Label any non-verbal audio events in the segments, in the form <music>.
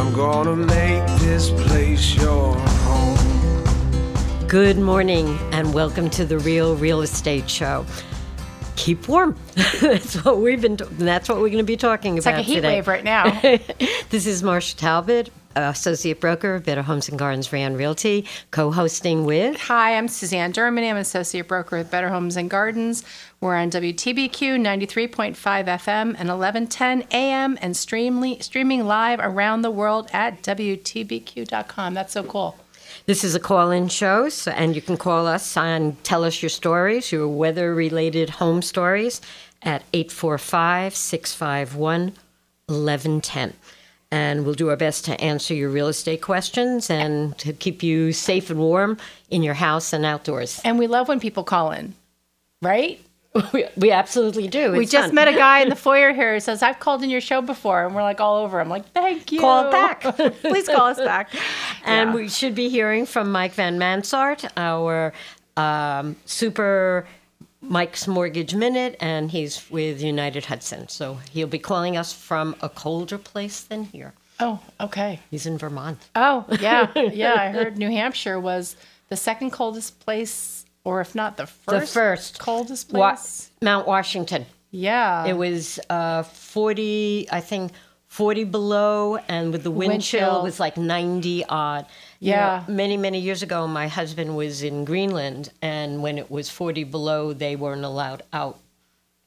I'm gonna make this place your home. Good morning and welcome to the Real Real Estate Show. Keep warm. <laughs> that's what we've been. That's what we're going to be talking It's about like a heat today. wave right now. <laughs> this is Marsha Talbot, associate broker of Better Homes and Gardens Rand Realty, co-hosting with. Hi, I'm Susanne Dermigny. I'm an associate broker with Better Homes and Gardens. We're on WTBQ 93.5 FM and 1110 AM and streamly, streaming live around the world at WTBQ.com. That's so cool. This is a call-in show, so, and you can call us and tell us your stories, your weather-related home stories, at 845-651-1110. And we'll do our best to answer your real estate questions and to keep you safe and warm in your house and outdoors. And we love when people call in, right? We, we absolutely do. we It's just fun. met a guy in <laughs> the foyer here who says, I've called in your show before. And we're like all over. I'm like, thank you. Call it back. <laughs> Please call us back. And Yeah. we should be hearing from Mike Van Mansart, our um, super Mike's Mortgage Minute, and he's with United Hudson. So he'll be calling us from a colder place than here. Oh, okay. He's in Vermont. Oh, yeah. <laughs> Yeah. I heard New Hampshire was the second coldest place, or if not the first, the first. coldest Wa- place. Mount Washington. yeah. It was uh, 40, I think, 40 below, and with the wind, Wind chill, chill. it was like 90 odd. You Yeah. know, many, many years ago, my husband was in Greenland, and when it was 40 below, they weren't allowed out.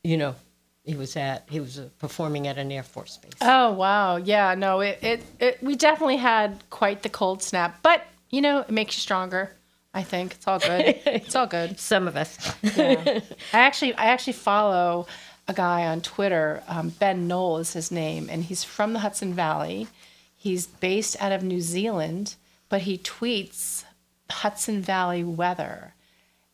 You know, he was at, he was uh, performing at an Air Force base. oh, wow. Yeah. No, it, it, it, we definitely had quite the cold snap, but, you know, it makes you stronger. I think it's all good. <laughs> it's all good. Some of us. I actually, I actually follow a guy on Twitter. Um, ben Noll is his name, and he's from the Hudson Valley. He's based out of New Zealand, but he tweets Hudson Valley weather,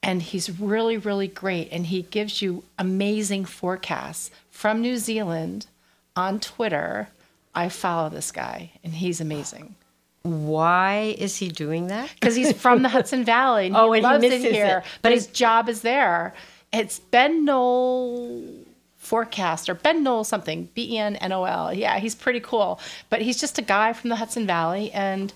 and he's really, really great. And he gives you amazing forecasts from New Zealand on Twitter. I follow this guy, and he's amazing Why is he doing that? because he's from the Hudson Valley and <laughs> Oh, he and he loves misses it here, it. but But his job is there. It's Ben Noll forecast or Ben Noll something B E N N O L. Yeah, he's pretty cool, but he's just a guy from the Hudson Valley and.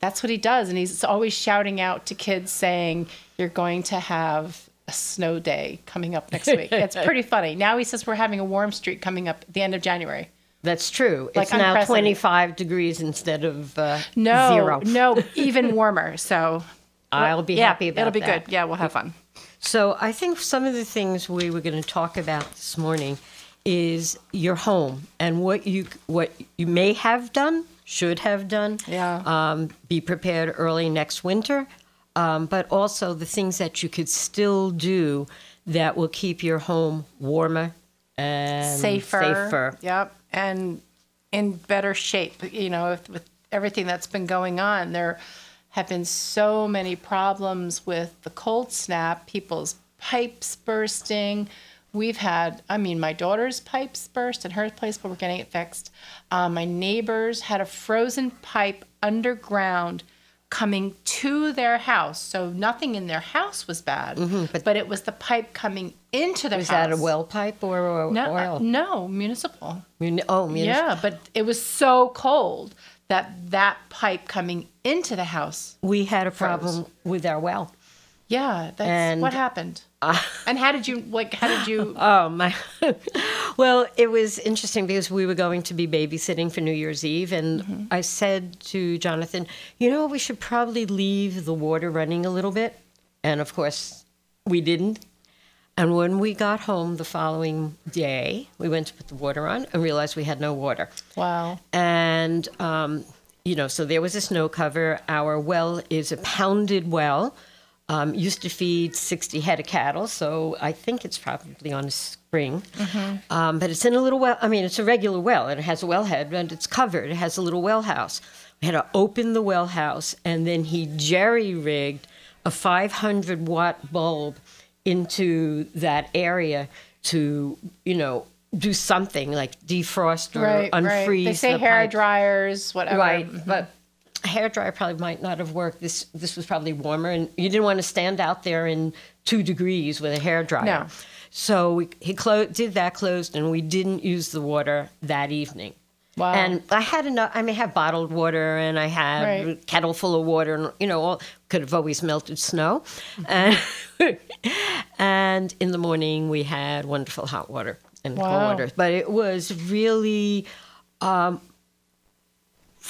That's what he does, and he's always shouting out to kids saying, "You're going to have a snow day coming up next week." It's pretty <laughs> funny. Now he says we're having a warm streak coming up at the end of January. That's true. Like it's now 25 degrees instead of uh, No, zero. no, even warmer. So <laughs> I'll be yeah, happy about that. it'll be that. good. Yeah, we'll have fun. So I think some of the things we were going to talk about this morning is your home and what you what you may have done, should have done. Yeah. Um, be prepared early next winter, um, but also the things that you could still do that will keep your home warmer and safer. safer. Yep, and in better shape. You know, with, with everything that's been going on, there have been so many problems with the cold snap. People's pipes bursting. We've had, I mean, my daughter's pipes burst in her place, but we're getting it fixed. Um, my neighbors had a frozen pipe underground coming to their house. So nothing in their house was bad, but, it was the pipe coming into their Was house. that a well pipe or, or No, uh, oil? no, municipal. Muni- oh, municipal. Yeah, but it was so cold that that pipe coming into the house. We had a problem with our well. Yeah, that's And- what happened. and how did you like? How did you? <laughs> Oh my! <laughs> well, it was interesting because we were going to be babysitting for New Year's Eve, and I said to Jonathan, "You know, we should probably leave the water running a little bit." And of course, we didn't. And when we got home the following day, we went to put the water on and realized we had no water. wow. And, um, you know, so there was a snow cover. Our well is a pounded well. Um, used to feed 60 head of cattle, so I think it's probably on a spring. Um, but it's in a little well. I mean, it's a regular well, and it has a well head and it's covered. It has a little well house. We had to open the well house, and then he jerry rigged a 500 watt bulb into that area to, you know, do something like defrost or Right, unfreeze. right. They say the hair dryers, whatever. Right, mm-hmm. but hair dryer probably might not have worked. This this was probably warmer, and you didn't want to stand out there in two degrees with a hair dryer. No. So we, he clo- did that closed, and we didn't use the water that evening. Wow. And I had enough. I mean, I had bottled water, and I had Right. a kettle full of water, and you know, all, could have always melted snow. And <laughs> and in the morning, we had wonderful hot water and cold water. But it was really. Um,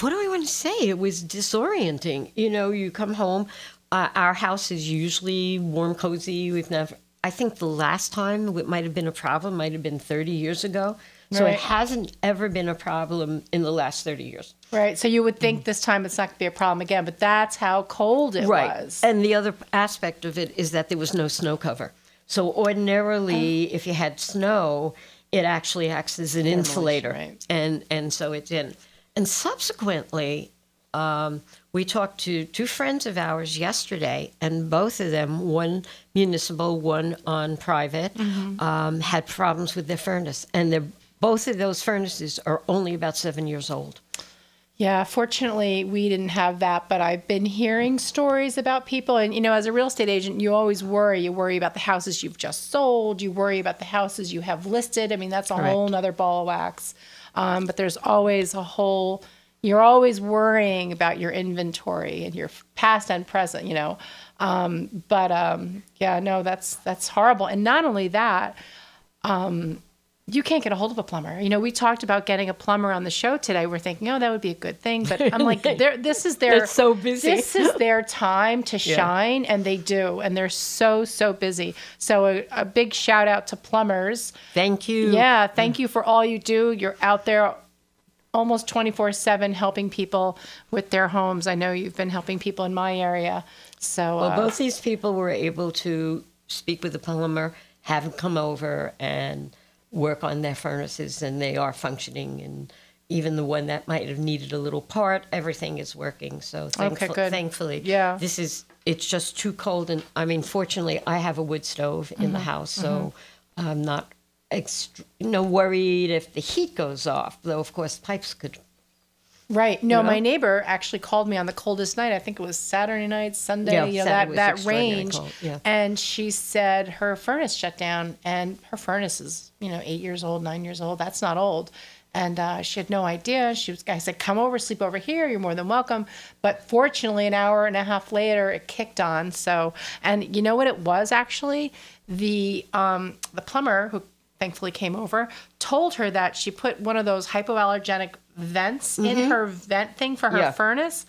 what do I want to say? It was disorienting. You know, you come home. Uh, our house is usually warm, cozy. We've never. I think the last time it might have been a problem might have been 30 years ago. So Right. it hasn't ever been a problem in the last 30 years. Right. So you would think this time it's not going to be a problem again, but that's how cold it was. And the other aspect of it is that there was no snow cover. So ordinarily, if you had snow, it actually acts as an insulator, right. and and so it didn't. And subsequently, um, we talked to two friends of ours yesterday, and both of them, one municipal, one on private, um, had problems with their furnace, and they're both of those furnaces are only about seven years old. Yeah, fortunately, we didn't have that, but I've been hearing stories about people. And, you know, as a real estate agent, you always worry. You worry about the houses you've just sold, you worry about the houses you have listed. I mean, that's a Correct. whole nother ball of wax. Um, but there's always a whole, you're always worrying about your inventory and your past and present, you know. Um, but um, yeah, no, that's that's horrible. And not only that, you can't get a hold of a plumber. You know, we talked about getting a plumber on the show today. We're thinking, oh, that would be a good thing, but I'm like, <laughs> this is their They're so busy. This is their time to <laughs> shine, and they do, and they're so so busy. So a, a big shout out to plumbers. Thank you. Yeah, thank you for all you do. You're out there almost 24 7 helping people with their homes. I know you've been helping people in my area. So Well, uh, both these people were able to speak with the plumber, have him come over and work on their furnaces, and they are functioning. And even the one that might have needed a little part, everything is working. So thankful, good. thankfully, Yeah. this is. It's just too cold, and I mean, fortunately, I have a wood stove in Mm-hmm. the house, so I'm not. Ext- you know, worried if the heat goes off. Though, of course, pipes could Right. No, You know? my neighbor actually called me on the coldest night. I think it was Saturday night, Sunday, Yeah, you know, Saturday that, that range. yeah. And she said her furnace shut down and her furnace is, you know, eight years old, nine years old. That's not old. And uh, she had no idea. She was, I said, come over, sleep over here. You're more than welcome. But fortunately, an hour and a half later, it kicked on. So, and you know what it was actually? The, um, the plumber who thankfully came over told her that she put one of those hypoallergenic vents in her vent thing for her Yeah. furnace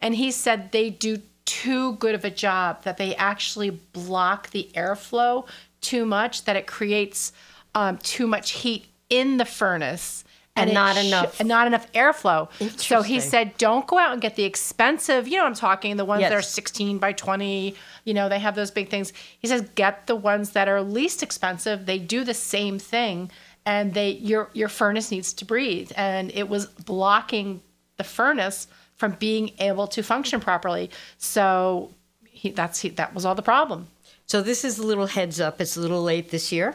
and he said they do too good of a job that they actually block the airflow too much that it creates um, too much heat in the furnace And it not enough- and not enough airflow. So he said don't go out and get the expensive you know what i'm talking the ones that are 16 by 20 you know they have those big things. He says get the ones that are least expensive they do the same thing and they your your furnace needs to breathe. And it was blocking the furnace from being able to function properly. So he, that's he, that was all the problem. So this is a little heads up. It's a little late this year.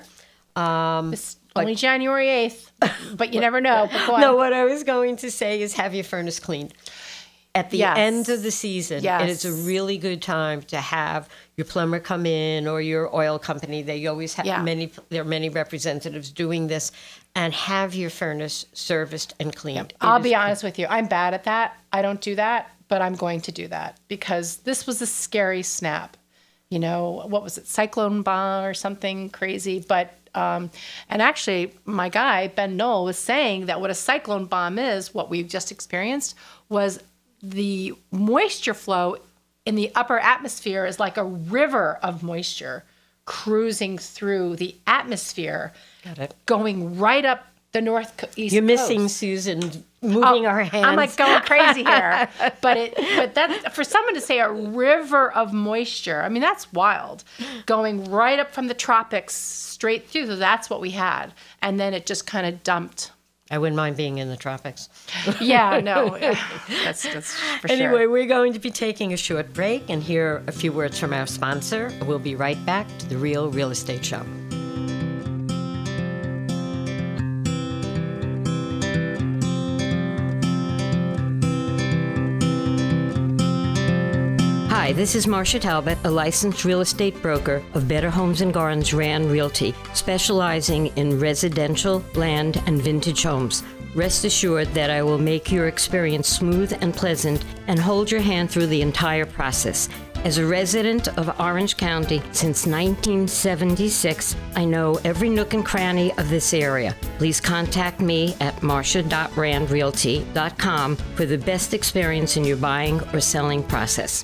Um, it's only january 8th but you <laughs> never know but go on. no, what I was going to say is have your furnace cleaned. At the Yes. end of the season, it is a really good time to have your plumber come in or your oil company. They always have Yeah. many. There are many representatives doing this, and have your furnace serviced and cleaned. I'll be honest with you. I'm bad at that. I don't do that, but I'm going to do that because this was a scary snap. You know, what was it, cyclone bomb or something crazy? But um, and actually, my guy Ben Noll was saying that what a cyclone bomb is, what we've just experienced, was the moisture flow in the upper atmosphere is like a river of moisture cruising through the atmosphere, Got it. going right up the north co- You're missing coast. Susan moving Oh, our hands. I'm like going crazy here. <laughs> but it but that for someone to say a river of moisture, I mean that's wild. Going right up from the tropics straight through. So that's what we had. And then it just kind of dumped. I wouldn't mind being in the tropics. <laughs> Yeah, no. <laughs> that's that's for Anyway, sure. we're going to be taking a short break and hear a few words from our sponsor. We'll be right back to the Real Real Estate Show. Hi, this is Marsha Talbot, a licensed real estate broker of Better Homes and Gardens Rand Realty, specializing in residential, land, and vintage homes. Rest assured that I will make your experience smooth and pleasant and hold your hand through the entire process. As a resident of Orange County since 1976, I know every nook and cranny of this area. Please contact me at marsha.randrealty.com for the best experience in your buying or selling process.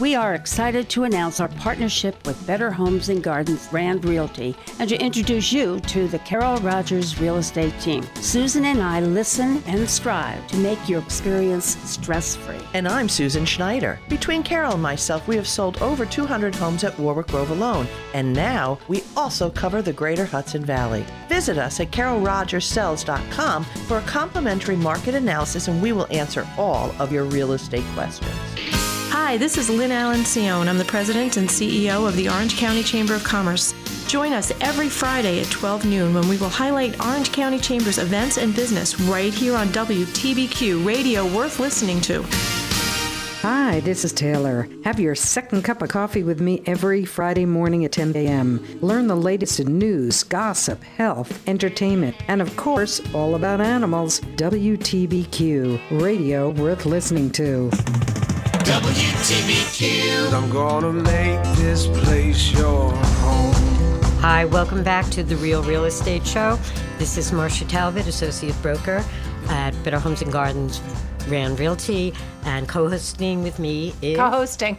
We are excited to announce our partnership with Better Homes and Gardens Rand Realty and to introduce you to the Carol Rogers real estate team. Susan and I listen and strive to make your experience stress free. And I'm Susan Schneider. Between Carol and myself, we have sold over 200 homes at Warwick Grove alone, and now we also cover the greater Hudson Valley. Visit us at carolrogerssells.com for a complimentary market analysis, and we will answer all of your real estate questions. Hi, this is Lynn Allen Cione. I'm the president and CEO of the Orange County Chamber of Commerce. Join us every Friday at 12 noon when we will highlight Orange County Chamber's events and business right here on WTBQ, radio worth listening to. Hi, this is Taylor. Have your second cup of coffee with me every Friday morning at 10 a.m. Learn the latest in news, gossip, health, entertainment, and of course, all about animals. WTBQ, radio worth listening to. I'm gonna make this place your home. Hi, welcome back to the Real Real Estate Show. This is Marsha Talbot, Associate Broker at Better Homes and Gardens Rand Realty, and co-hosting with me is Co-hosting.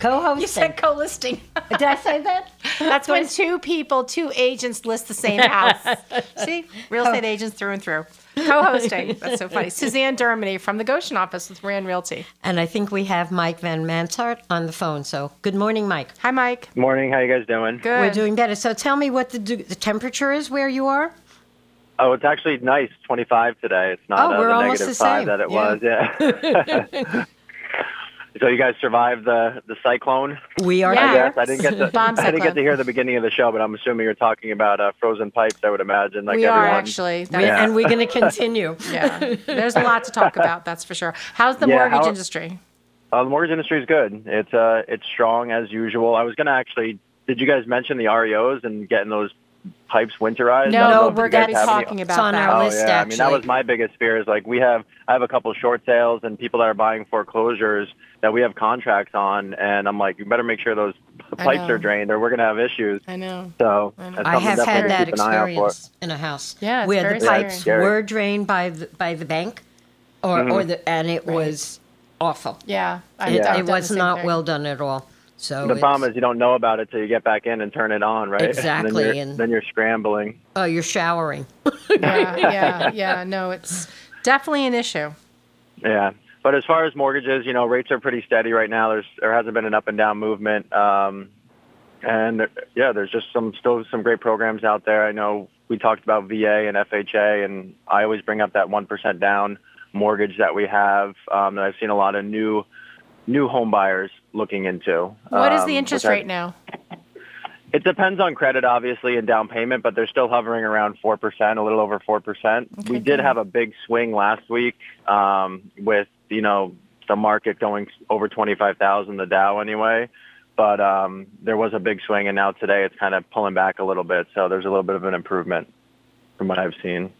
co-hosting. You said co-listing. Did I say that? That's when two people, two agents list the same house. <laughs> See, real estate agents through and through. Co-hosting. <laughs> That's so funny. Susanne Dermigny from the Goshen office with Rand Realty. And I think we have Mike Van Mansart on the phone. So good morning, Mike. Hi, Mike. Morning. How you guys doing? Good. We're doing better. So tell me what the the temperature is where you are. Oh, it's actually nice. 25 today. It's not Oh, uh, we're the almost negative the five same. that it Yeah. was. Yeah. <laughs> so you guys survived the the cyclone. We are Yeah. I here. guess I didn't get to <laughs> Bomb I didn't get to hear the beginning of the show, but I'm assuming you're talking about uh, frozen pipes. I would imagine. Like we are actually. We- That's- And we're going <laughs> to continue. yeah. There's a lot to talk about. That's for sure. How's the Yeah, mortgage how- industry? Uh, the mortgage industry is good. It's uh it's strong as usual. I was gonna actually. Did you guys mention the REOs and getting those pipes winterized? No, we're you going to be have any- talking It's about on that. our Oh list, yeah, I mean that was my biggest fear. Is like we have I have a couple short sales and people that are buying foreclosures that we have contracts on, and I'm like, you better make sure those pipes are drained, or we're gonna have issues. I know. So I know. I have had that keep an eye out for. experience in a house Yeah, where the pipes scary. were drained by the by the bank, or Mm-hmm. or the and it was awful. Yeah. I've It, done- it was not thing. well done at all. So The problem is you don't know about it till you get back in and turn it on, right? Exactly, <laughs> And then you're, and- then you're scrambling. oh, you're showering. <laughs> Yeah, yeah, yeah. No, it's definitely an issue. Yeah. But as far as mortgages, you know, rates are pretty steady right now. There's there hasn't been an up and down movement. Um, and there- yeah, there's just some still some great programs out there. I know we talked about VA and FHA, and I always bring up that one percent down mortgage that we have um, that I've seen a lot of new new home buyers looking into. What is um, the interest which I- rate now? It depends on credit, obviously, and down payment, but they're still hovering around 4%, a little over 4%. we did have a big swing last week um, with, you know, the market going over 25,000, the Dow anyway. But um, there was a big swing, and now today it's kind of pulling back a little bit. So there's a little bit of an improvement from what I've seen.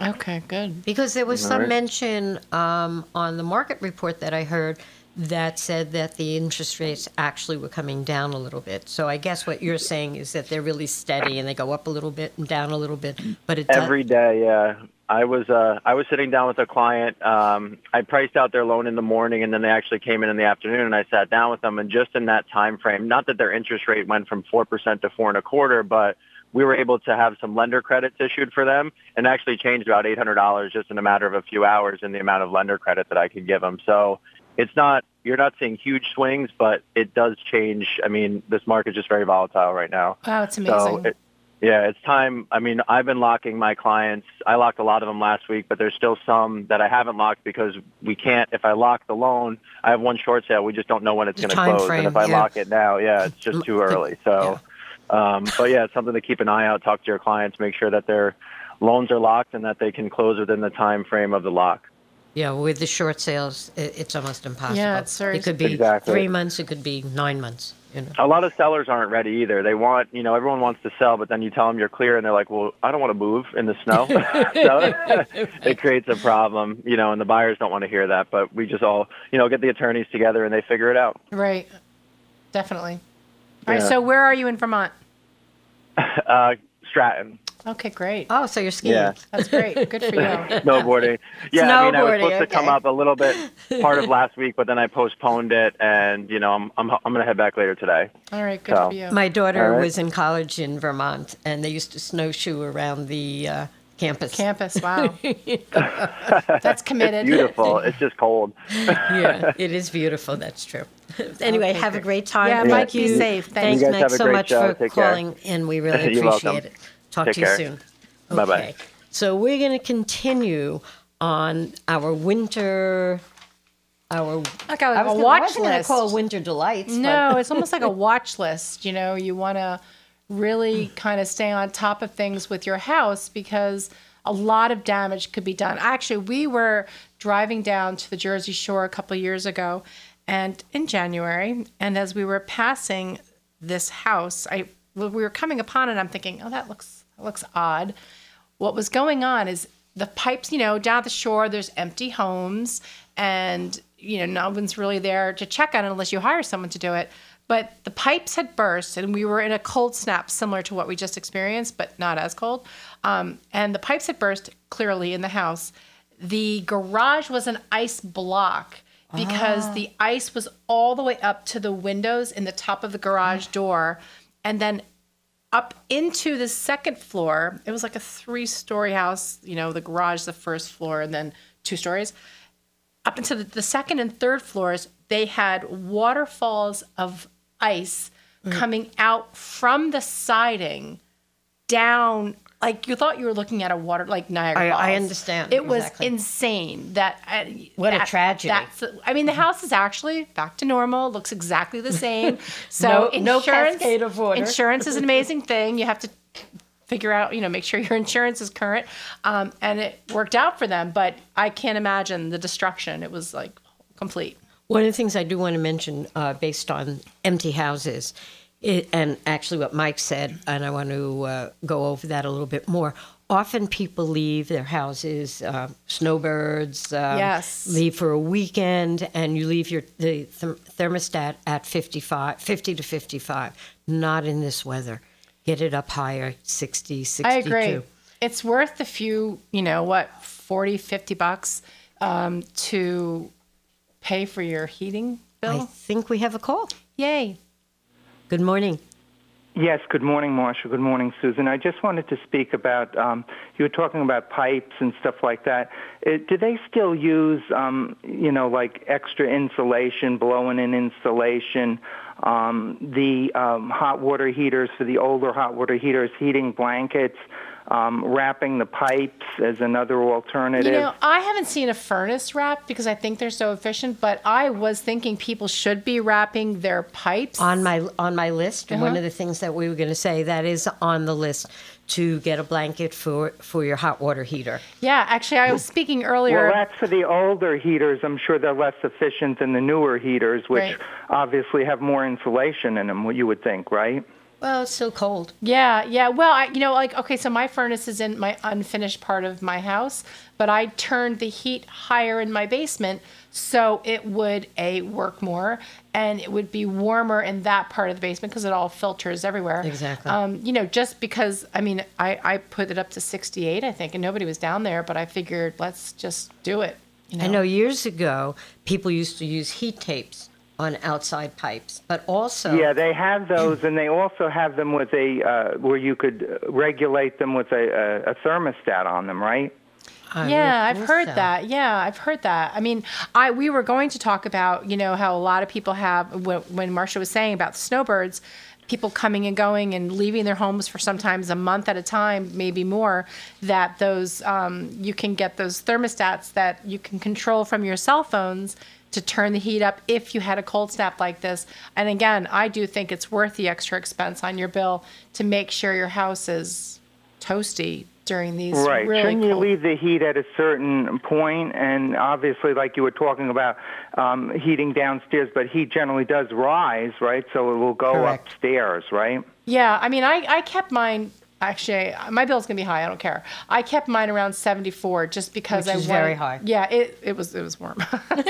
Okay, good. Because there was some right. mention um, on the market report that I heard that said that the interest rates actually were coming down a little bit. So I guess what you're saying is that they're really steady and they go up a little bit and down a little bit, but it does- Every day, yeah. I was uh, I was sitting down with a client. Um, I priced out their loan in the morning, and then they actually came in in the afternoon, and I sat down with them. And just in that time frame, not that their interest rate went from four percent to four and a quarter, but we were able to have some lender credits issued for them, and actually changed about eight hundred dollars just in a matter of a few hours in the amount of lender credit that I could give them. So it's not you're not seeing huge swings, but it does change. I mean, this market's just very volatile right now. Wow, it's So amazing. it, Yeah, it's time. I mean, I've been locking my clients. I locked a lot of them last week, but there's still some that I haven't locked because we can't. If I lock the loan, I have one short sale. We just don't know when it's going to time close. frame, and if I yeah. lock it now, yeah, it's just too early. So, um, but yeah, it's something to keep an eye out. Talk to your clients. Make sure that their loans are locked and that they can close within the time frame of the lock. Yeah, with the short sales, it, it's almost impossible. Yeah, it's very- It could be Exactly. three months. It could be nine months. You know. A lot of sellers aren't ready either. They want, you know, everyone wants to sell, but then you tell them you're clear, and they're like, "Well, I don't want to move in the snow." <laughs> <laughs> so it creates a problem, you know, and the buyers don't want to hear that. But we just all, you know, get the attorneys together and they figure it out. Right. Definitely. All right. Yeah. So where are you in Vermont? <laughs> Uh, Stratton, Okay, great. Oh, so you're skiing. Yeah. That's great. Good for you. <laughs> snowboarding. Yeah, I mean, I was Snowboarding, supposed to come up a little bit <laughs> part of last week, but then I postponed it, and you know, I'm I'm I'm gonna head back later today. All right. Good So- for you. My daughter All right. was in college in Vermont, and they used to snowshoe around the uh, campus. Campus. Wow. <laughs> That's committed. Beautiful. it's just cold. yeah, it is beautiful. That's true. anyway, Okay, have a great. great time. Yeah, Thank Mike, be you. safe. Thanks. Thanks, You guys Mike, so much show. for Take care. calling, and we really appreciate welcome. it. Talk Take to you care. soon. Bye-bye. Okay. So we're going to continue on our winter. Our Like a, I a was gonna, I wasn't gonna list. call it winter delights. No, but- it's almost like a <laughs> watch list. You know, you want to really kind of stay on top of things with your house because a lot of damage could be done. Actually, we were driving down to the Jersey Shore a couple of years ago, and in January, and as we were passing this house, I we were coming upon it. I'm thinking, oh, that looks that looks odd. What was going on is the pipes, you know, down at the shore, there's empty homes, and you know, no one's really there to check on it unless you hire someone to do it. But the pipes had burst, and we were in a cold snap similar to what we just experienced, but not as cold. Um, and the pipes had burst clearly in the house. The garage was an ice block because the ice was all the way up to the windows in the top of the garage door. And then up into the second floor. It was like a three story house, you know, the garage, the first floor, and then two stories. Up into the, the second and third floors, they had waterfalls of ice mm. coming out from the siding down. Like you thought you were looking at a water, like Niagara I- Falls. I understand, It was exactly. insane. That uh, What a tragedy. That's, I mean, the house is actually back to normal. Looks exactly the same. <laughs> So No- no insurance, water. Insurance is an amazing thing. You have to figure out, you know, make sure <laughs> your insurance is current. Um, and it worked out for them, but I can't imagine the destruction. It was like complete. One of the things I do want to mention, uh, based on empty houses, it, and actually what Mike said, and I want to uh, go over that a little bit more. Often people leave their houses, uh, snowbirds, um, Yes. leave for a weekend, and you leave your the therm- thermostat at 55, 50 to 55. Not in this weather. Get it up higher, 60, 62. I agree. It's worth a few, you know, what, 40, 50 bucks um, to pay for your heating bill. I think we have a call. Yay. Good morning. Yes, good morning, Marsha. Good morning, Susan. I just wanted to speak about, um, you were talking about pipes and stuff like that. Uh do they still use, um, you know, like extra insulation, blowing in insulation, um, the um, hot water heaters for the older hot water heaters, heating blankets, um, wrapping the pipes as another alternative? You know, I haven't seen a furnace wrap because I think they're so efficient, but I was thinking people should be wrapping their pipes. on my on my list. One Uh-huh. of the things that we were going to say that is on the list to get a blanket for for your hot water heater. yeah, actually, I was speaking earlier. Well, that's for the older heaters. I'm sure they're less efficient than the newer heaters, which Right. obviously have more insulation in them. What you would think, right? Well, it's still cold. Yeah, yeah. Well, I, you know, like okay, so my furnace is in my unfinished part of my house, but I turned the heat higher in my basement so it would a work more and it would be warmer in that part of the basement because it all filters everywhere. Exactly. Um, you know, just because I mean, I I put it up to 68, I think, and nobody was down there, but I figured let's just do it. You know? I know years ago people used to use heat tapes on outside pipes, but also Yeah, they have those, and they also have them with a uh, where you could uh, regulate them with a, a, a thermostat on them, right? I yeah, I've heard so. that. Yeah, I've heard that. I mean, I we were going to talk about you know how a lot of people have when, when Marsha was saying about the snowbirds. people coming and going and leaving their homes for sometimes a month at a time, maybe more, that those um, you can get those thermostats that you can control from your cell phones to turn the heat up if you had a cold snap like this. And again, I do think it's worth the extra expense on your bill to make sure your house is toasty during these Right. really Shouldn't you cold. leave the heat at a certain point? And obviously, like you were talking about, um, heating downstairs, but heat generally does rise, right? So it will go Correct. upstairs, right? Yeah, I mean, I, I kept mine. Actually, my bill's gonna be high. I don't care. I kept mine around 74 just because Which I is wanted, very high. Yeah, it, it was it was warm, <laughs> but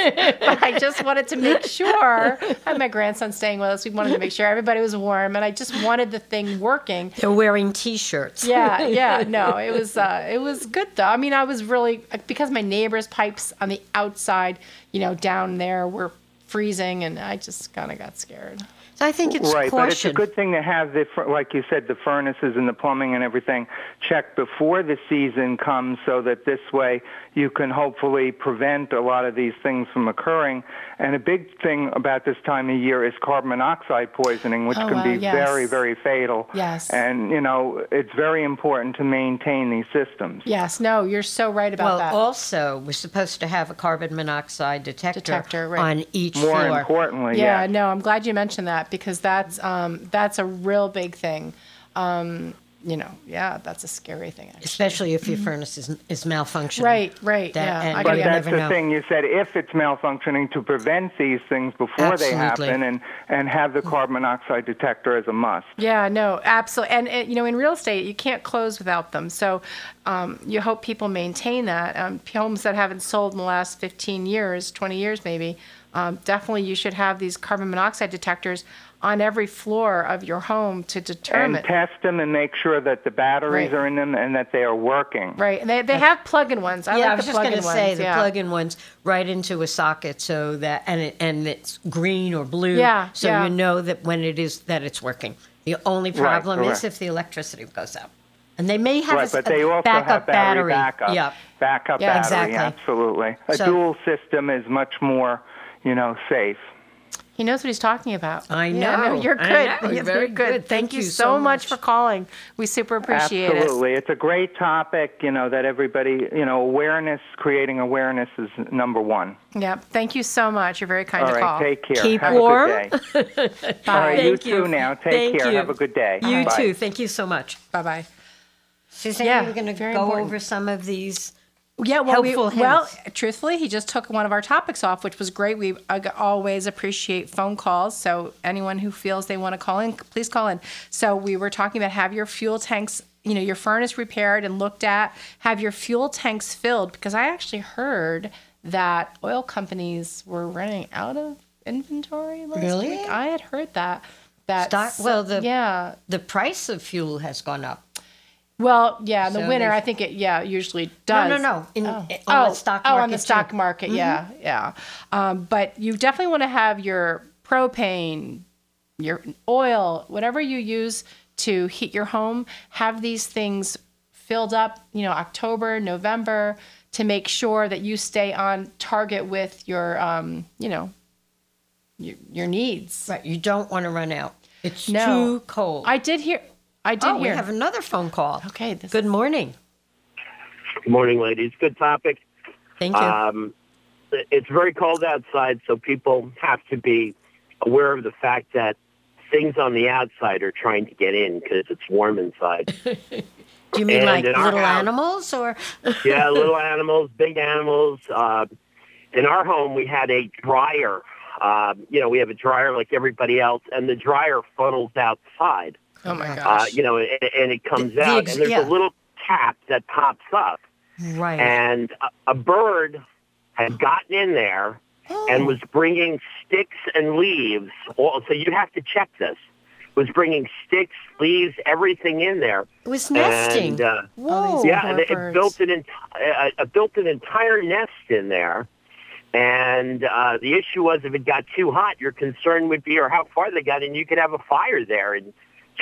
I just wanted to make sure. I had my grandson staying with us. We wanted to make sure everybody was warm, and I just wanted the thing working. They're wearing T-shirts. Yeah, <laughs> yeah, no, it was uh, it was good though. I mean, I was really because my neighbor's pipes on the outside, you know, down there were freezing, and I just kind of got scared. So I think it's right, but it's a good thing to have the, like you said, the furnaces and the plumbing and everything checked before the season comes, so that this way you can hopefully prevent a lot of these things from occurring. And a big thing about this time of year is carbon monoxide poisoning, which Oh, can wow, be yes. very, very fatal. Yes. And you know, it's very important to maintain these systems. Yes, no, you're so right about well, that. also, we're supposed to have a carbon monoxide detector, Detector, right. on each More floor. importantly, yeah, yeah. no, I'm glad you mentioned that because that's um, that's a real big thing. Um, you know, yeah, that's a scary thing. Actually. especially if your furnace is, is malfunctioning. Right, right, That- yeah, and But gotta you that's never the know. thing you said. If it's malfunctioning, to prevent these things before they happen, and and have the carbon monoxide detector as a must. Yeah, no, absolutely. And, uh, you know, in real estate, you can't close without them. So um, you hope people maintain that. Um, homes that haven't sold in the last 15 years, 20 years maybe, um, definitely you should have these carbon monoxide detectors on every floor of your home to determine. and test them and make sure that the batteries Right. are in them and that they are working. right, and they, they have plug-in ones. I yeah, like I was the just going to say the yeah. plug-in ones right into a socket, so that and it, and it's green or blue. Yeah, so yeah. you know that when it is that it's working. The only problem is if the electricity goes out, and they may have a Right, s- but they also backup have battery, battery. backup. Yeah, Backup Yeah, battery, exactly. absolutely. A So- dual system is much more, you know, safe. He knows what he's talking about. I Yeah, know. you're good. know. You're Very good. good. Thank, you so much for calling. We super appreciate it. Absolutely. It's a great topic, you know, that everybody, you know, awareness, creating awareness is number one. Yeah, thank you so much. You're very kind All to right, call. take care. Keep Have warm. a good day. Bye. <laughs> All right, you Thank you. too now. Take Thank care. you. Have a good day. You Bye. too. Thank you so much. Bye bye. Susanne, Yeah, we're going to go important. over some of these. Yeah, well, we, well, truthfully, he just took one of our topics off, which was great. We uh, always appreciate phone calls. So anyone who feels they want to call in, please call in. So we were talking about have your fuel tanks, you know, your furnace repaired and looked at, have your fuel tanks filled, because I actually heard that oil companies were running out of inventory last Really? week. I had heard that. That Stock- well, the- yeah, The price of fuel has gone up. Well, yeah, in the So winter, they- I think it, yeah, usually does. no, no. In, oh. on oh, the stock oh, market. on the too. stock market, yeah, yeah. Um, but you definitely want to have your propane, your oil, whatever you use to heat your home, have these things filled up, you know, October, November, to make sure that you stay on target with your, um, you know, your, your needs. Right. You don't want to run out. It's No. too cold. I did hear, I did oh, we have another phone call. Okay, this Good morning. Good morning, ladies. Good topic. Thank you. Um, it's very cold outside, so people have to be aware of the fact that things on the outside are trying to get in because it's warm inside. <laughs> Do you mean and like little house- animals or? <laughs> yeah, little animals, big animals. Uh, in our home, we had a dryer. Um, you know, we have a dryer like everybody else, and the dryer funnels outside. Oh my Uh, gosh. you know, and, and it comes The- the out, ex- and there's yeah. a little tap that pops up. Right. and a, a bird had gotten in there and was bringing sticks and leaves. All, so you have to check this. Was bringing sticks, leaves, everything in there. it was nesting. And, uh, Oh, these yeah, and it, it built an enti- uh, uh, built an entire nest in there. And uh, the issue was, if it got too hot, your concern would be, or how far they got, and you could have a fire there, and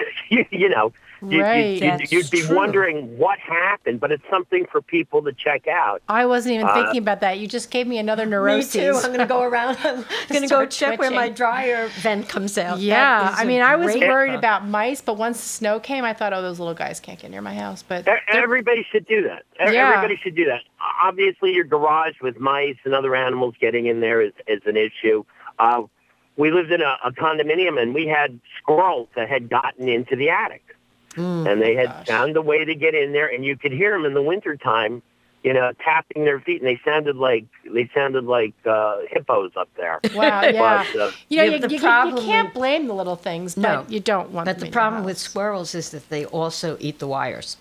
<laughs> you, you know. You, Right. you, That's you'd be true. wondering what happened, but it's something for people to check out. I wasn't even Uh, thinking about that. You just gave me another neurosis. Me too. I'm going to go around. <laughs> I'm <laughs> going to go Start check where my dryer vent comes out. Yeah, I mean, I was worried thought. about mice, but once the snow came, I thought, oh, those little guys can't get near my house. But Everybody should do that. Yeah. Everybody should do that. Obviously, your garage with mice and other animals getting in there is, is an issue. Uh, we lived in a, a condominium, and we had squirrels that had gotten into the attic, and they had gosh. found a way to get in there, and you could hear them in the wintertime, you know, tapping their feet, and they sounded like they sounded like uh, hippos up there. wow, yeah. <laughs> But, uh, you know, The- you, you, you can't blame the little things, but No. you don't want. But the in your problem with squirrels is that they also eat the wires.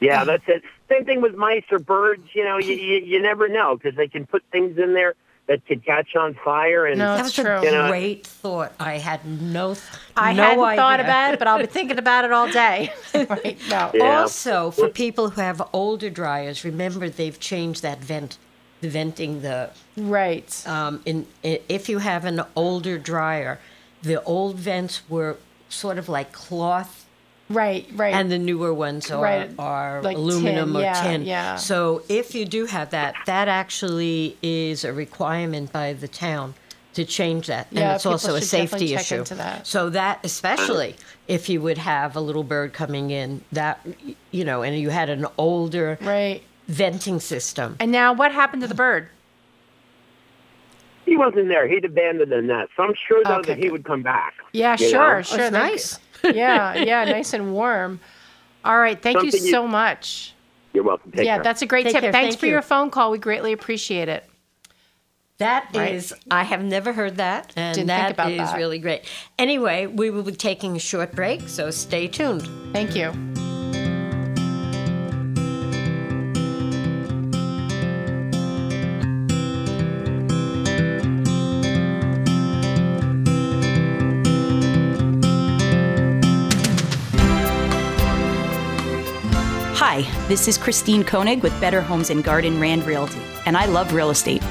Yeah, that's it. Same thing with mice or birds. You know, you you, you never know because they can put things in there that could catch on fire. And No, That That's was true. a You know- great thought. I had no, th- I no hadn't idea. thought about it, but I'll be thinking about it all day. <laughs> right? No. <laughs> Yeah. Also, for people who have older dryers, remember they've changed that vent, the venting the Right. um, in, i if you have an older dryer, the old vents were sort of like cloth, Right. Right. and the newer ones are Right, are like aluminum tin, or yeah, tin. yeah. So if you do have that, that actually is a requirement by the town to change that, and Yeah, it's also a should definitely safety check issue. into that. So that, especially if you would have a little bird coming in, that you know, and you had an older right. venting system. And now, what happened to the bird? he wasn't there. He'd abandoned the nest. So I'm sure though Okay, that he would come back. Yeah, sure, know? sure. That's that- nice. Yeah, <laughs> yeah, nice and warm. All right, thank you Something you- so much. You're welcome. Take yeah, care. that's a great Take tip. care, Thanks thank for you. your phone call. We greatly appreciate it. That Right. is, I have never heard that, and Didn't think about is that. really great. Anyway, we will be taking a short break, so stay tuned. Thank you. This is Christine Koenig with Better Homes and Garden Rand Realty, and I love real estate.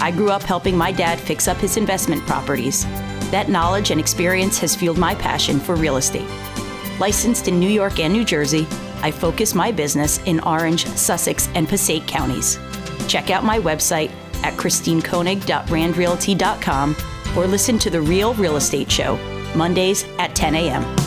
I grew up helping my dad fix up his investment properties. That knowledge and experience has fueled my passion for real estate. Licensed in New York and New Jersey, I focus my business in Orange, Sussex, and Passaic counties. Check out my website at christinekoenig.randrealty.com or listen to The Real Real Estate Show, Mondays at 10 a.m.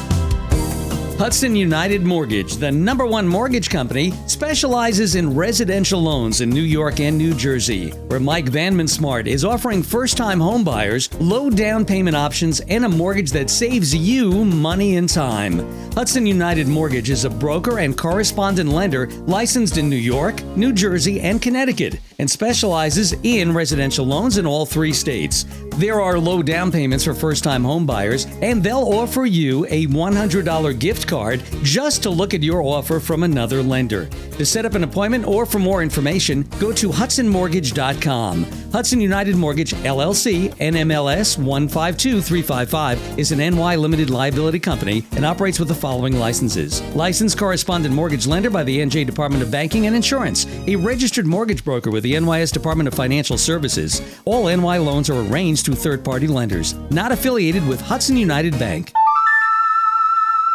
Hudson United Mortgage, the number one mortgage company, specializes in residential loans in New York and New Jersey, where Mike Van Mansart is offering first time homebuyers low down payment options and a mortgage that saves you money and time. Hudson United Mortgage is a broker and correspondent lender licensed in New York, New Jersey, and Connecticut, and specializes in residential loans in all three states. There are low down payments for first time homebuyers, and they'll offer you a $100 gift card just to look at your offer from another lender. To set up an appointment or for more information, go to hudsonmortgage.com. Hudson United Mortgage LLC, NMLS 152355, is an NY limited liability company and operates with the following licenses Licensed correspondent mortgage lender by the NJ Department of Banking and Insurance, a registered mortgage broker with the NYS Department of Financial Services. All NY loans are arranged through third party lenders, not affiliated with Hudson United Bank.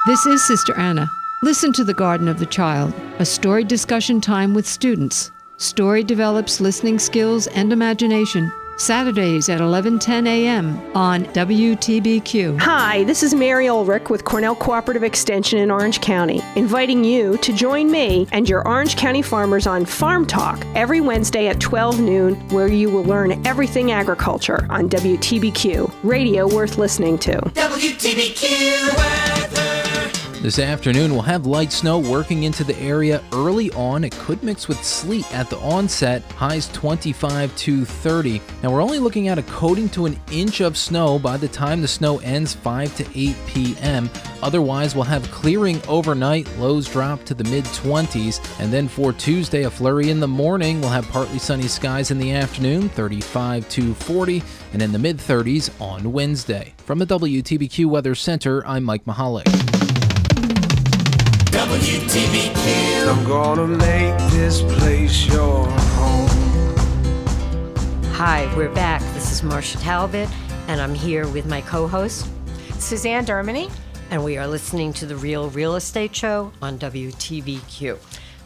This is Sister Anna. Listen to The Garden of the Child, a story discussion time with students. Story develops listening skills and imagination. Saturdays at 11:10 a.m. on WTBQ. Hi, this is Mary Ulrich with Cornell Cooperative Extension in Orange County, inviting you to join me and your Orange County farmers on Farm Talk every Wednesday at 12 noon, where you will learn everything agriculture on WTBQ, radio worth listening to. WTBQ weather. This afternoon, we'll have light snow working into the area early on. It could mix with sleet at the onset, highs 25 to 30. Now, we're only looking at a coating to an inch of snow by the time the snow ends 5 to 8 p.m. Otherwise, we'll have clearing overnight, lows drop to the mid 20s. And then for Tuesday, a flurry in the morning. We'll have partly sunny skies in the afternoon, 35 to 40, and in the mid 30s on Wednesday. From the WTBQ Weather Center, I'm Mike Mahalik. WTBQ. I'm gonna make this place your home. Hi, we're back. This is Marsha Talbot, and I'm here with my co host, Susanne Dermigny. and we are listening to the Real Real Estate Show on WTBQ.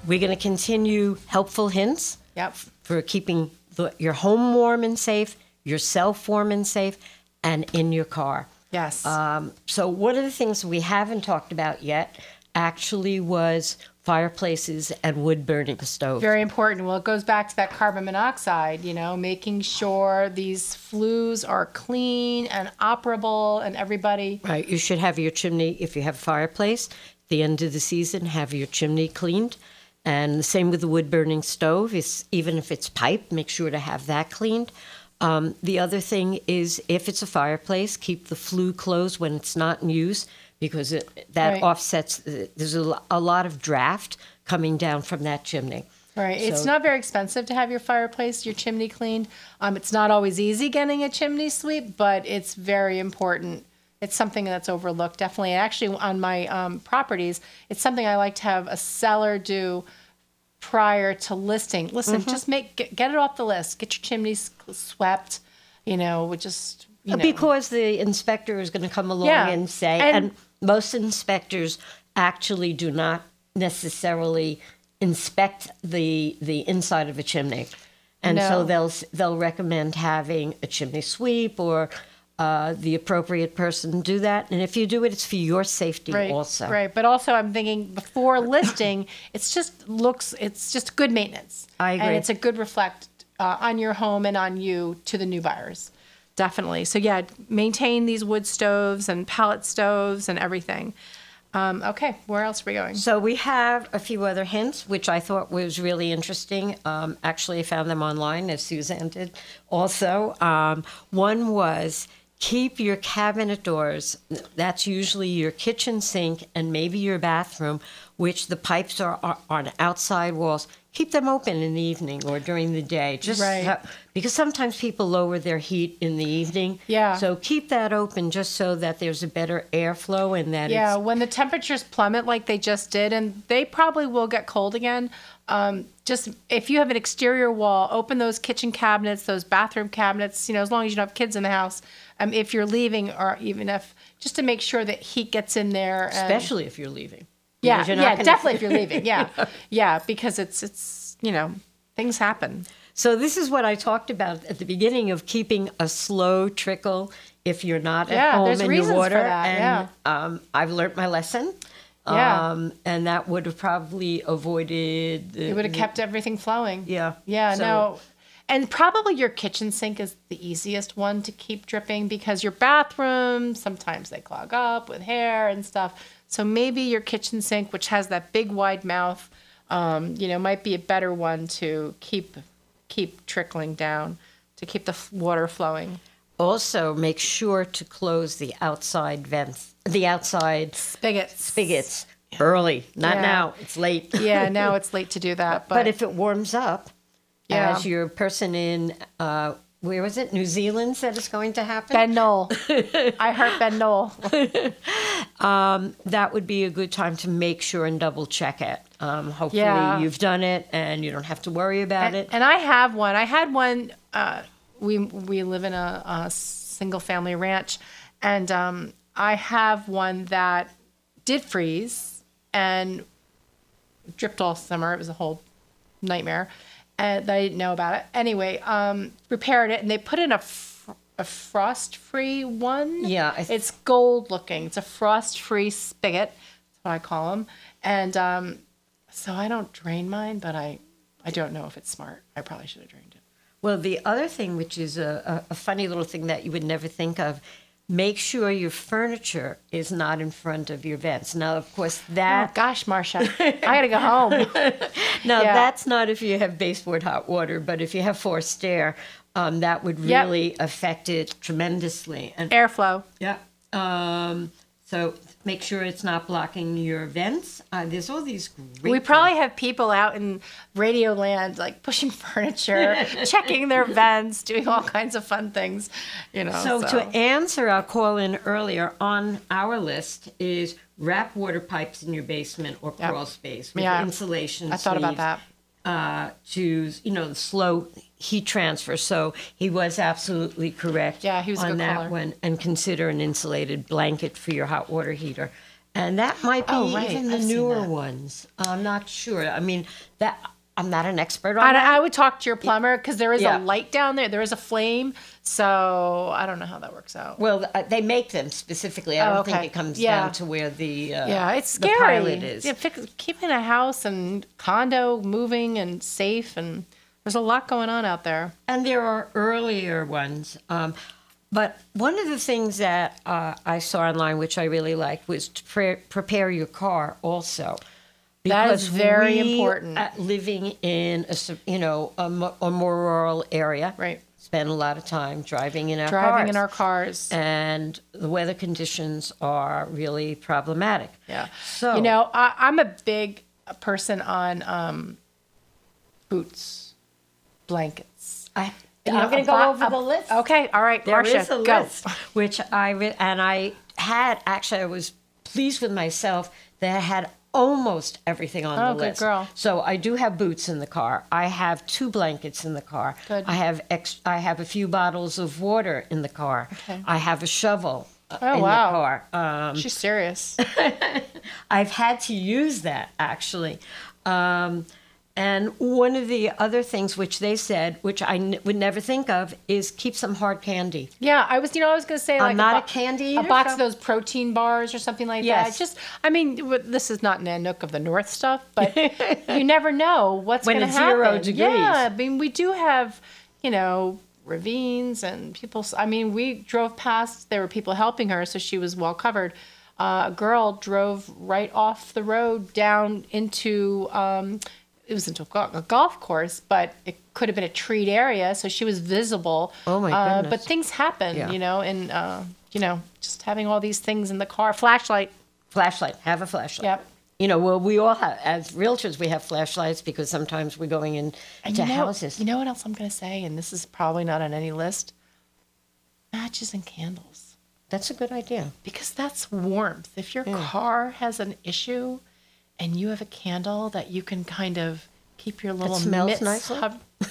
We're going to continue helpful hints Yep. for keeping the, your home warm and safe, yourself warm and safe, and in your car. Yes. Um, so, one of the things we haven't talked about yet actually was fireplaces and wood burning stoves. Very important. Well, it goes back to that carbon monoxide, you know, making sure these flues are clean and operable and everybody. Right. You should have your chimney, if you have a fireplace, at the end of the season, have your chimney cleaned. And the same with the wood burning stove. Is even if it's pipe, make sure to have that cleaned. Um, the other thing is if it's a fireplace, keep the flue closed when it's not in use because it, that Right. offsets. The, there's a, a lot of draft coming down from that chimney. Right. it's not very expensive to have your fireplace, your chimney cleaned. Um, it's not always easy getting a chimney sweep, but it's very important. It's something that's overlooked, definitely. And actually, on my um, properties, it's something I like to have a seller do prior to listing. Listen, Mhm. just make get, get it off the list. Get your chimneys swept. You know, just you know. Because the inspector is going to come along Yeah. and say, And- and, most inspectors actually do not necessarily inspect the the inside of a chimney, and No. so they'll they'll recommend having a chimney sweep or uh, the appropriate person do that. And if you do it, it's for your safety right, also. Right, but also I'm thinking before listing, it's just looks, it's just good maintenance. I agree. And it's a good reflect uh, on your home and on you to the new buyers. Definitely. So yeah, maintain these wood stoves and pellet stoves and everything. Um, okay, where else are we going? So we have a few other hints, which I thought was really interesting. Um, actually, I found them online, as Susanne did also. Um, one was keep your cabinet doors, that's usually your kitchen sink and maybe your bathroom, which the pipes are, are on outside walls. Keep them open in the evening or during the day, just Right. so- because sometimes people lower their heat in the evening. Yeah. So keep that open just so that there's a better airflow and that Yeah, when the temperatures plummet like they just did, and they probably will get cold again. Um, just if you have an exterior wall, open those kitchen cabinets, those bathroom cabinets. You know, as long as you don't have kids in the house. Um, if you're leaving, or even if just to make sure that heat gets in there, and, especially if you're leaving. Yeah, you're yeah, gonna- definitely if you're <laughs> leaving, yeah, yeah, because it's it's you know things happen. So this is what I talked about at the beginning of keeping a slow trickle if you're not at home there's in reasons your for water. that, and yeah. um, I've learned my lesson. Yeah. Um, and that would have probably avoided. The, It would have the- kept everything flowing. Yeah. Yeah, So- no. And probably your kitchen sink is the easiest one to keep dripping because your bathroom, sometimes they clog up with hair and stuff. So maybe your kitchen sink, which has that big wide mouth, um, you know, might be a better one to keep keep trickling down, to keep the f- water flowing. Also, make sure to close the outside vents, the outside spigots, spigots early. Not Yeah. now. It's late. Yeah, <laughs> now it's late to do that. But, But, if it warms up, Yeah. as your person in uh, where was it? New Zealand said it's going to happen. Ben Noll. I heard Ben <laughs> Noll. um, that would be a good time to make sure and double check it. Um, hopefully, Yeah. you've done it and you don't have to worry about and, it. And I have one. I had one. Uh, we we live in a, a single family ranch, and um, I have one that did freeze and dripped all summer. It was a whole nightmare, and I didn't know about it. Anyway, um, repaired it, and they put in a. Fr- a frost-free one. Yeah, I it's gold looking. It's a frost-free spigot. That's what I call them. And um, so I don't drain mine, but I I don't know if it's smart. I probably should have drained it. Well, the other thing, which is a, a funny little thing that you would never think of, make sure your furniture is not in front of your vents. Now, of course, that. Oh, gosh, Marsha, <laughs> I gotta go home. now, Yeah. that's not if you have baseboard hot water, but if you have forced air, um, that would Yep. really affect it tremendously. And Airflow. Yeah. Um, so make sure it's not blocking your vents. Uh, there's all these great. We probably have people out in Radio Land like pushing <laughs> furniture, checking their vents, doing all kinds of fun things. You know. So, to answer our call in earlier on our list is wrap water pipes in your basement or Yep. crawl space with Yeah. insulation. I thought about that. Uh, to you know the slow heat transfer. So he was absolutely correct. Yeah, he was on that caller. one. And consider an insulated blanket for your hot water heater. And that might be Oh, right. even the I've newer ones. I'm not sure. I mean, that I'm not an expert on I, that. I would talk to your plumber because there is Yeah. a light down there. There is a flame. So I don't know how that works out. Well, uh, they make them specifically. I Oh, don't think it comes Yeah. down to where the uh, yeah, it's the scary. pilot is. Yeah, fix, keeping a house and condo moving and safe, and there's a lot going on out there. And there are earlier ones. Um, but one of the things that uh, I saw online, which I really liked, was to pre- prepare your car also. That is very we, important. living in a you know a, a more rural area, right? Spend a lot of time driving in our Driving cars. in our cars. and the weather conditions are really problematic. Yeah. So you know, I, I'm a big person on um, boots, blankets. I, You I'm know, going to go bo- over a- the list. Okay, all right, There Marsha, is a go. list, which I re- and I had actually I was pleased with myself that I had almost everything on Oh, the good list. girl. So I do have boots in the car. I have two blankets in the car. Good. I have ex- I have a few bottles of water in the car. Okay. I have a shovel. uh, Oh, in wow. the car. Um, She's serious. <laughs> I've had to use that actually. Um, and one of the other things which they said, which I n- would never think of, is keep some hard candy. Yeah, I was, you know, I was going to say I'm like not bo- a candy a box so- of those protein bars or something like Yes. that. Just, I mean, w- this is not Nanook of the North stuff, but <laughs> you never know what's going to it's happen. zero degrees. Yeah, I mean, we do have, you know, ravines and people. I mean, we drove past. There were people helping her, so she was well covered. Uh, a girl drove right off the road down into. Um, it was into a golf course, but it could have been a treed area, so she was visible. Oh, my Uh, goodness. but things happen, Yeah. you know, and uh, you know, just having all these things in the car, flashlight. Flashlight. Have a flashlight. Yep. You know, well, we all have, as realtors, we have flashlights because sometimes we're going in to you know, houses. You know what else I'm going to say, and this is probably not on any list. Matches and candles. That's a good idea. Because that's warmth. If your car has an issue, and you have a candle that you can kind of keep your little smells mitts nicely? hub- <laughs>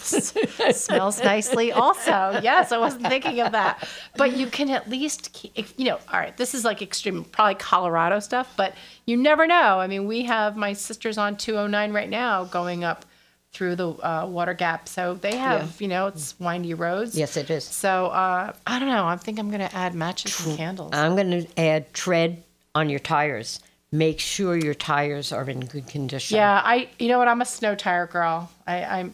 smells <laughs> nicely also. Yes i wasn't thinking of that. But you can at least keep if, you know all right this is like extreme probably colorado stuff but you never know. I mean we have my sister's on 209 right now going up through the uh, water gap. So they have you know it's windy roads. Yes, it is. so uh, i don't know. I think i'm going to add matches and candles. I'm going to add tread on your tires. Make sure your tires are in good condition. Yeah, I. You know what? I'm a snow tire girl. I I'm,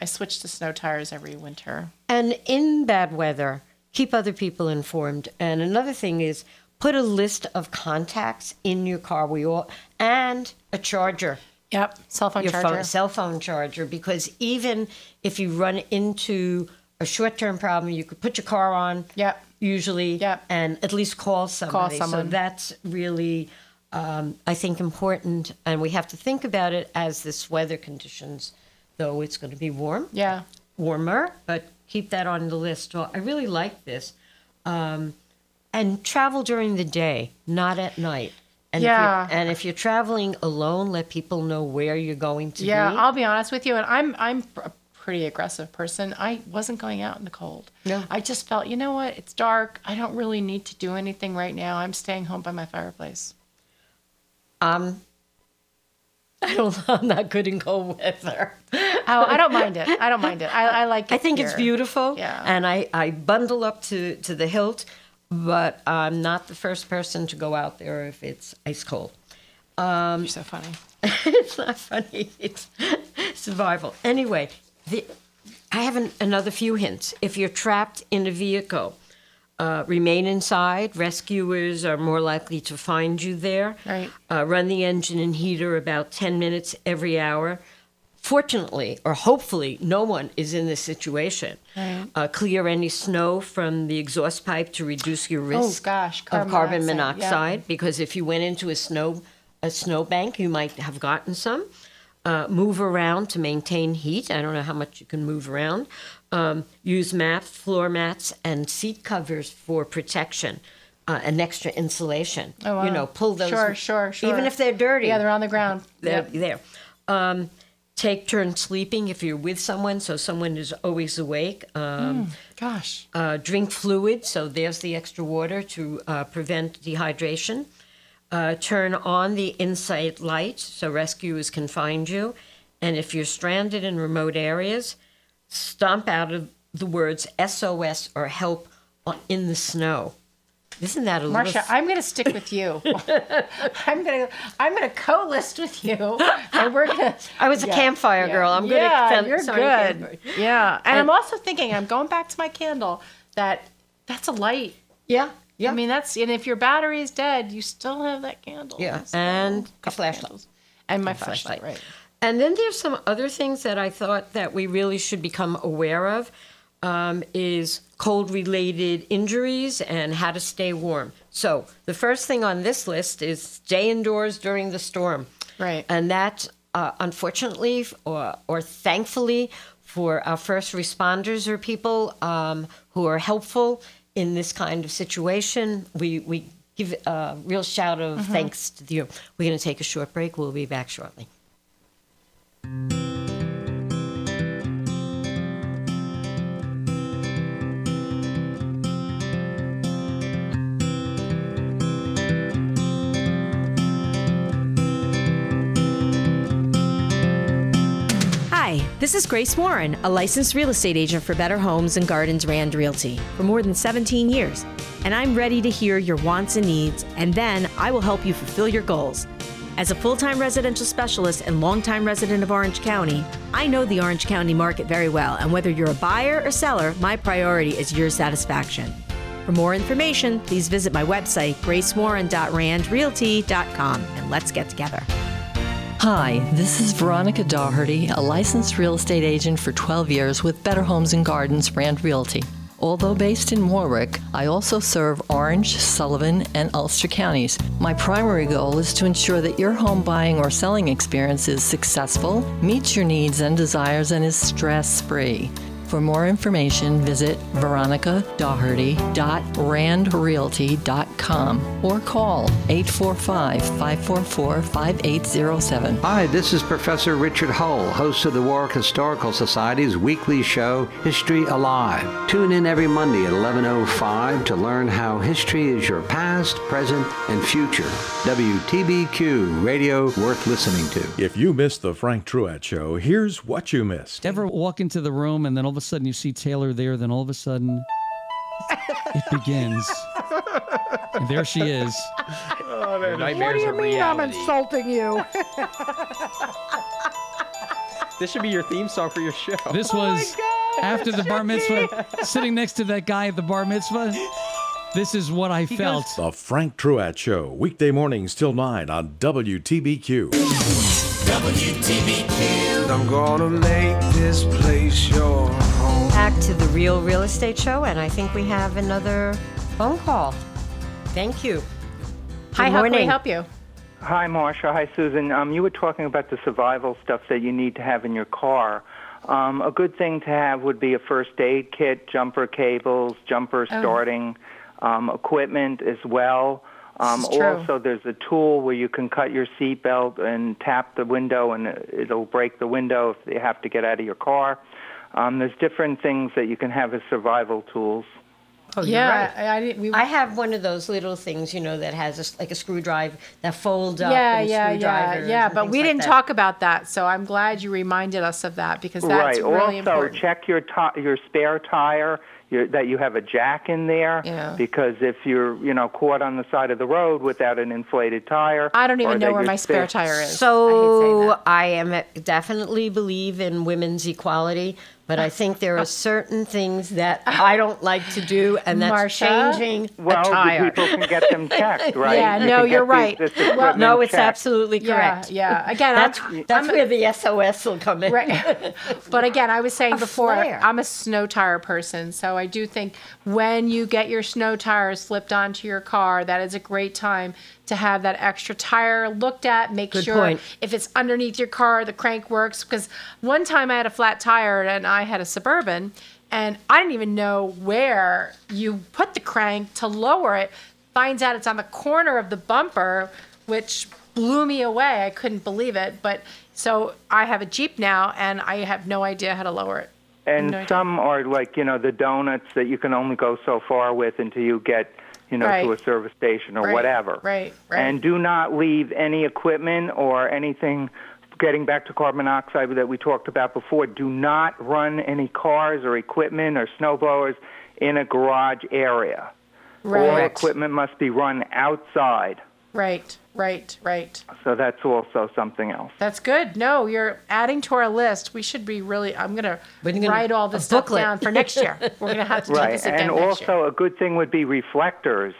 I switch to snow tires every winter. And in bad weather, keep other people informed. And another thing is put a list of contacts in your car. We all and a charger. Yep, cell phone your charger. Phone, cell phone charger. Because even if you run into a short-term problem, you could put your car on. Yep. Usually. Yep. And at least call somebody. Call someone. So that's really. Um, I think important, and we have to think about it as this weather conditions, though it's going to be warm Yeah. warmer, but keep that on the list. Well, I really like this. Um, and travel during the day, not at night. And Yeah. If you're, and if you're traveling alone, let people know where you're going to Yeah, be. I'll be honest with you, and I'm I'm a pretty aggressive person. I wasn't going out in the cold. No. I just felt, you know what? It's dark. I don't really need to do anything right now. I'm staying home by my fireplace. Um, <laughs> I don't. I'm not good in cold weather. <laughs> Oh, I don't mind it. I don't mind it. I, I like it. I think it's beautiful. Yeah. And I, I bundle up to, to the hilt, but I'm not the first person to go out there if it's ice cold. Um, You're so funny. <laughs> it's not funny. It's survival. Anyway, the, I have an, another few hints. If you're trapped in a vehicle, uh, remain inside. Rescuers are more likely to find you there. Right. Uh, run the engine and heater about 10 minutes every hour. Fortunately, or hopefully, no one is in this situation. Right. Uh, clear any snow from the exhaust pipe to reduce your Oh, risk gosh, of carbon carbon monoxide, yeah. monoxide. Because if you went into a snow a snow bank, you might have gotten some. Uh, move around to maintain heat. I don't know how much you can move around. Um, use mats, floor mats, and seat covers for protection. Uh, and extra insulation. Oh, wow. You know, pull those. Sure, sure, sure. Even if they're dirty. Yeah, they're on the ground. They're Yep. there. Um, take turns sleeping if you're with someone, so someone is always awake. Um, gosh. Uh, drink fluid, so there's the extra water to uh, prevent dehydration. Uh, turn on the insight light, so rescuers can find you. And if you're stranded in remote areas, stomp out of the words SOS or help in the snow. Isn't that a little Marsha, I'm going to stick with you. <laughs> I'm going to I'm going to co-list with you, <laughs> and we're going to. I was a campfire girl. I'm good at yeah, fem- you're sorry, good. campfire. Yeah, and, And- I'm also thinking I'm going back to my candle. That that's a light. Yeah, yeah. I mean that's and if your battery is dead, you still have that candle. Yeah, and a flashlight. candles. and my And flashlight. flashlight. Right. And then there's some other things that I thought that we really should become aware of um, is cold-related injuries and how to stay warm. So the first thing on this list is stay indoors during the storm. Right. And that, uh, unfortunately, or, or thankfully, for our first responders or people um, who are helpful in this kind of situation, we, we give a real shout of Mhm. thanks to you. We're going to take a short break. We'll be back shortly. This is Grace Warren, a licensed real estate agent for Better Homes and Gardens Rand Realty for more than 17 years. And I'm ready to hear your wants and needs, and then I will help you fulfill your goals. As a full time residential specialist and longtime resident of Orange County, I know the Orange County market very well, and whether you're a buyer or seller, my priority is your satisfaction. For more information, please visit my website, gracewarren.randrealty.com, and let's get together. Hi, this is Veronica Doherty, a licensed real estate agent for 12 years with Better Homes and Gardens Rand Realty. Although based in Warwick, I also serve Orange, Sullivan, and Ulster counties. My primary goal is to ensure that your home buying or selling experience is successful, meets your needs and desires, and is stress free. For more information, visit veronicadoherty.randrealty.com or call 845 544 5807. Hi, this is Professor Richard Hull, host of the Warwick Historical Society's weekly show, History Alive. Tune in every Monday at 11.05 to learn how history is your past, present, and future. WTBQ, radio worth listening to. If you missed the Frank Truatt Show, here's what you missed. Ever walk into the room and then all of a sudden you see Taylor there, then all of a sudden it begins. And there she is. Oh, that is- What do you of mean I'm insulting you? <laughs> This should be your theme song for your show. This oh was after the bar mitzvah, sitting next to that guy at the bar mitzvah. This is what I felt. The Frank Truatt Show, weekday mornings till 9 on WTBQ. WTBQ. I'm gonna make this place your home. Back to the Real Real Estate Show, and I think we have another phone call. Thank you. Hi, Good how can we morning. help you? Hi, Marsha. Hi, Susan. Um, you were talking about the survival stuff that you need to have in your car. Um, a good thing to have would be a first aid kit, jumper cables, jumper Oh. starting um, equipment as well. Um, This is true. also, there's a tool where you can cut your seatbelt and tap the window, and it'll break the window if you have to get out of your car. Um, there's different things that you can have as survival tools. Oh, Yeah, right. I, I didn't. We, I have one of those little things, you know, that has a s like a screwdriver that folds up. yeah, yeah, yeah, yeah. But we like didn't that. talk about that, so I'm glad you reminded us of that because that's right. really also, important. check your ti- your spare tire. Your, that you have a jack in there, Yeah. because if you're, you know, caught on the side of the road without an inflated tire, I don't even know where my spare tire is. So I, am definitely believe in women's equality, but I think there are certain things that <laughs> I don't like to do, and that's Marsha? changing Well, a the tire. people can get them <laughs> checked, right? Yeah, You no, you're right. this Well, no, it's checked. absolutely Yeah, correct. yeah. Again, that's I'm- that's I'm- where the SOS will come in. Right. <laughs> but again, I was saying A before, flare. I'm a snow tire person, so I do think when you get your snow tires slipped onto your car, that is a great time to have that extra tire looked at. Make Good sure point. if it's underneath your car, the crank works. Because one time I had a flat tire and I had a suburban, and I didn't even know where you put the crank to lower it. Finds out it's on the corner of the bumper, which blew me away. I couldn't believe it. But So I have a Jeep now, and I have no idea how to lower it. And No idea. some are like, you know, the donuts that you can only go so far with until you get, you know, to a service station or Right, whatever. Right, right. And do not leave any equipment or anything. Getting back to carbon monoxide that we talked about before, do not run any cars or equipment or snowblowers in a garage area. All equipment must be run outside. Right, right, right. So that's also something else. That's good. No, you're adding to our list. We should be really. I'm gonna, We're gonna- write all this stuff booklet. down for next year. We're gonna have to do right. this again and next year. also, a good thing would be reflectors.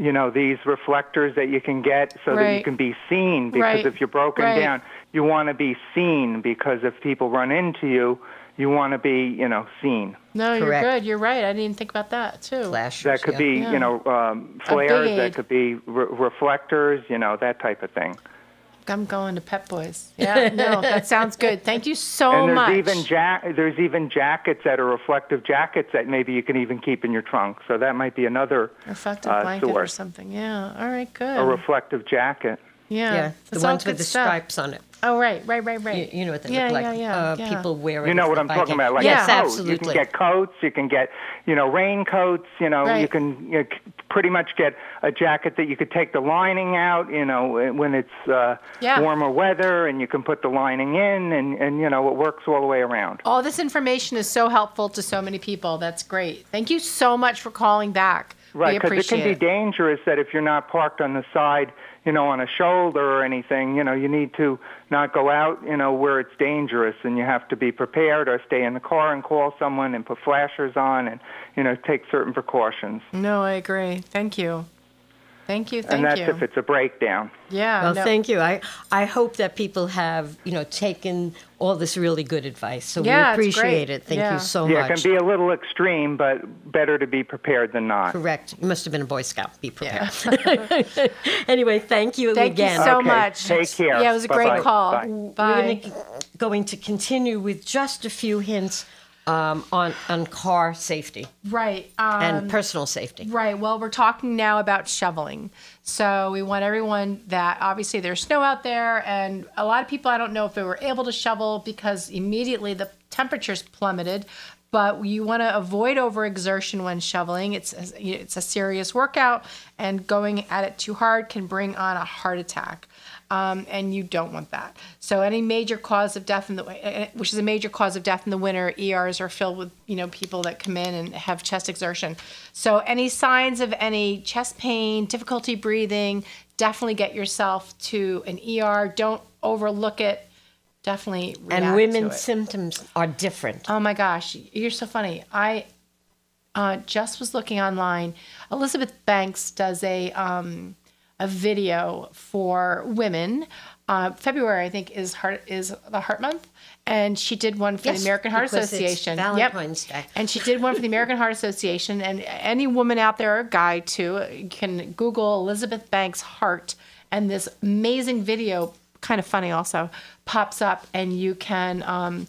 You know, these reflectors that you can get so that you can be seen. Because Right. if you're broken Right. down, you want to be seen. Because if people run into you, you want to be, you know, seen. No, you're good. You're right. I didn't even think about that too. Flashers. That could yeah. be, Yeah. you know, um, flares. That could be re- reflectors. You know, that type of thing. I'm going to Pep Boys. <laughs> Yeah, no, that sounds good. Thank you so and there's much. even ja- there's even jackets that are reflective jackets that maybe you can even keep in your trunk. So that might be another reflective uh, blanket or something. Yeah. All right. Good. A reflective jacket. Yeah. Yeah, the That's all ones with good the stuff. stripes on it. Oh, right, right, right, right. You, you know what they yeah, look like. Yeah, yeah, uh, yeah. People wear it. You know as what the I'm talking biking. about, like yes, a coat. absolutely. You can get coats. You can get, you know, raincoats. You know, you Right. can you know, c- pretty much get a jacket that you could take the lining out. You know, when it's uh, Yeah. warmer weather, and you can put the lining in, and and you know, it works all the way around. All this information is so helpful to so many people. That's great. Thank you so much for calling back. Right, because it can be dangerous that if you're not parked on the side, you know, on a shoulder or anything, you know, you need to not go out, you know, where it's dangerous, and you have to be prepared or stay in the car and call someone and put flashers on and, you know, take certain precautions. No, I agree. Thank you. Thank you. Thank and that's you. if it's a breakdown. yeah. Well, no. thank you. I, I hope that people have, you know, taken all this really good advice. So Yeah, we appreciate it. Thank Yeah. you so much. yeah, it can be a little extreme, but better to be prepared than not. Correct. You must have been a Boy Scout. Be prepared. Yeah. <laughs> anyway, thank you Thank again. Thank you so Okay, much. take care. Yeah, it was a Bye-bye. great call. Bye. We're going to continue with just a few hints um, on, on car safety Right. Um, and personal safety. Right. Well, we're talking now about shoveling. So we want everyone that obviously there's snow out there, and a lot of people I don't know if they were able to shovel because immediately the temperatures plummeted. But you want to avoid overexertion when shoveling. It's a, it's a serious workout, and going at it too hard can bring on a heart attack. Um, and you don't want that. So any major cause of death in the eh, which is a major cause of death in the winter, ERs are filled with you know people that come in and have chest exertion. So any signs of any chest pain, difficulty breathing, definitely get yourself to an ER. Don't overlook it. Definitely. And women's symptoms are different. Oh my gosh, you're so funny. I uh, just was looking online. Elizabeth Banks does a um, a video for women. Uh, February, I think, is heart is the Heart Month, and she did one for Yes, the American Heart Association. Valentine's Day. And she did one for the American Heart Association. And any woman out there, or guy too, can Google Elizabeth Banks heart, and this amazing video, kind of funny also, pops up, and you can. Um,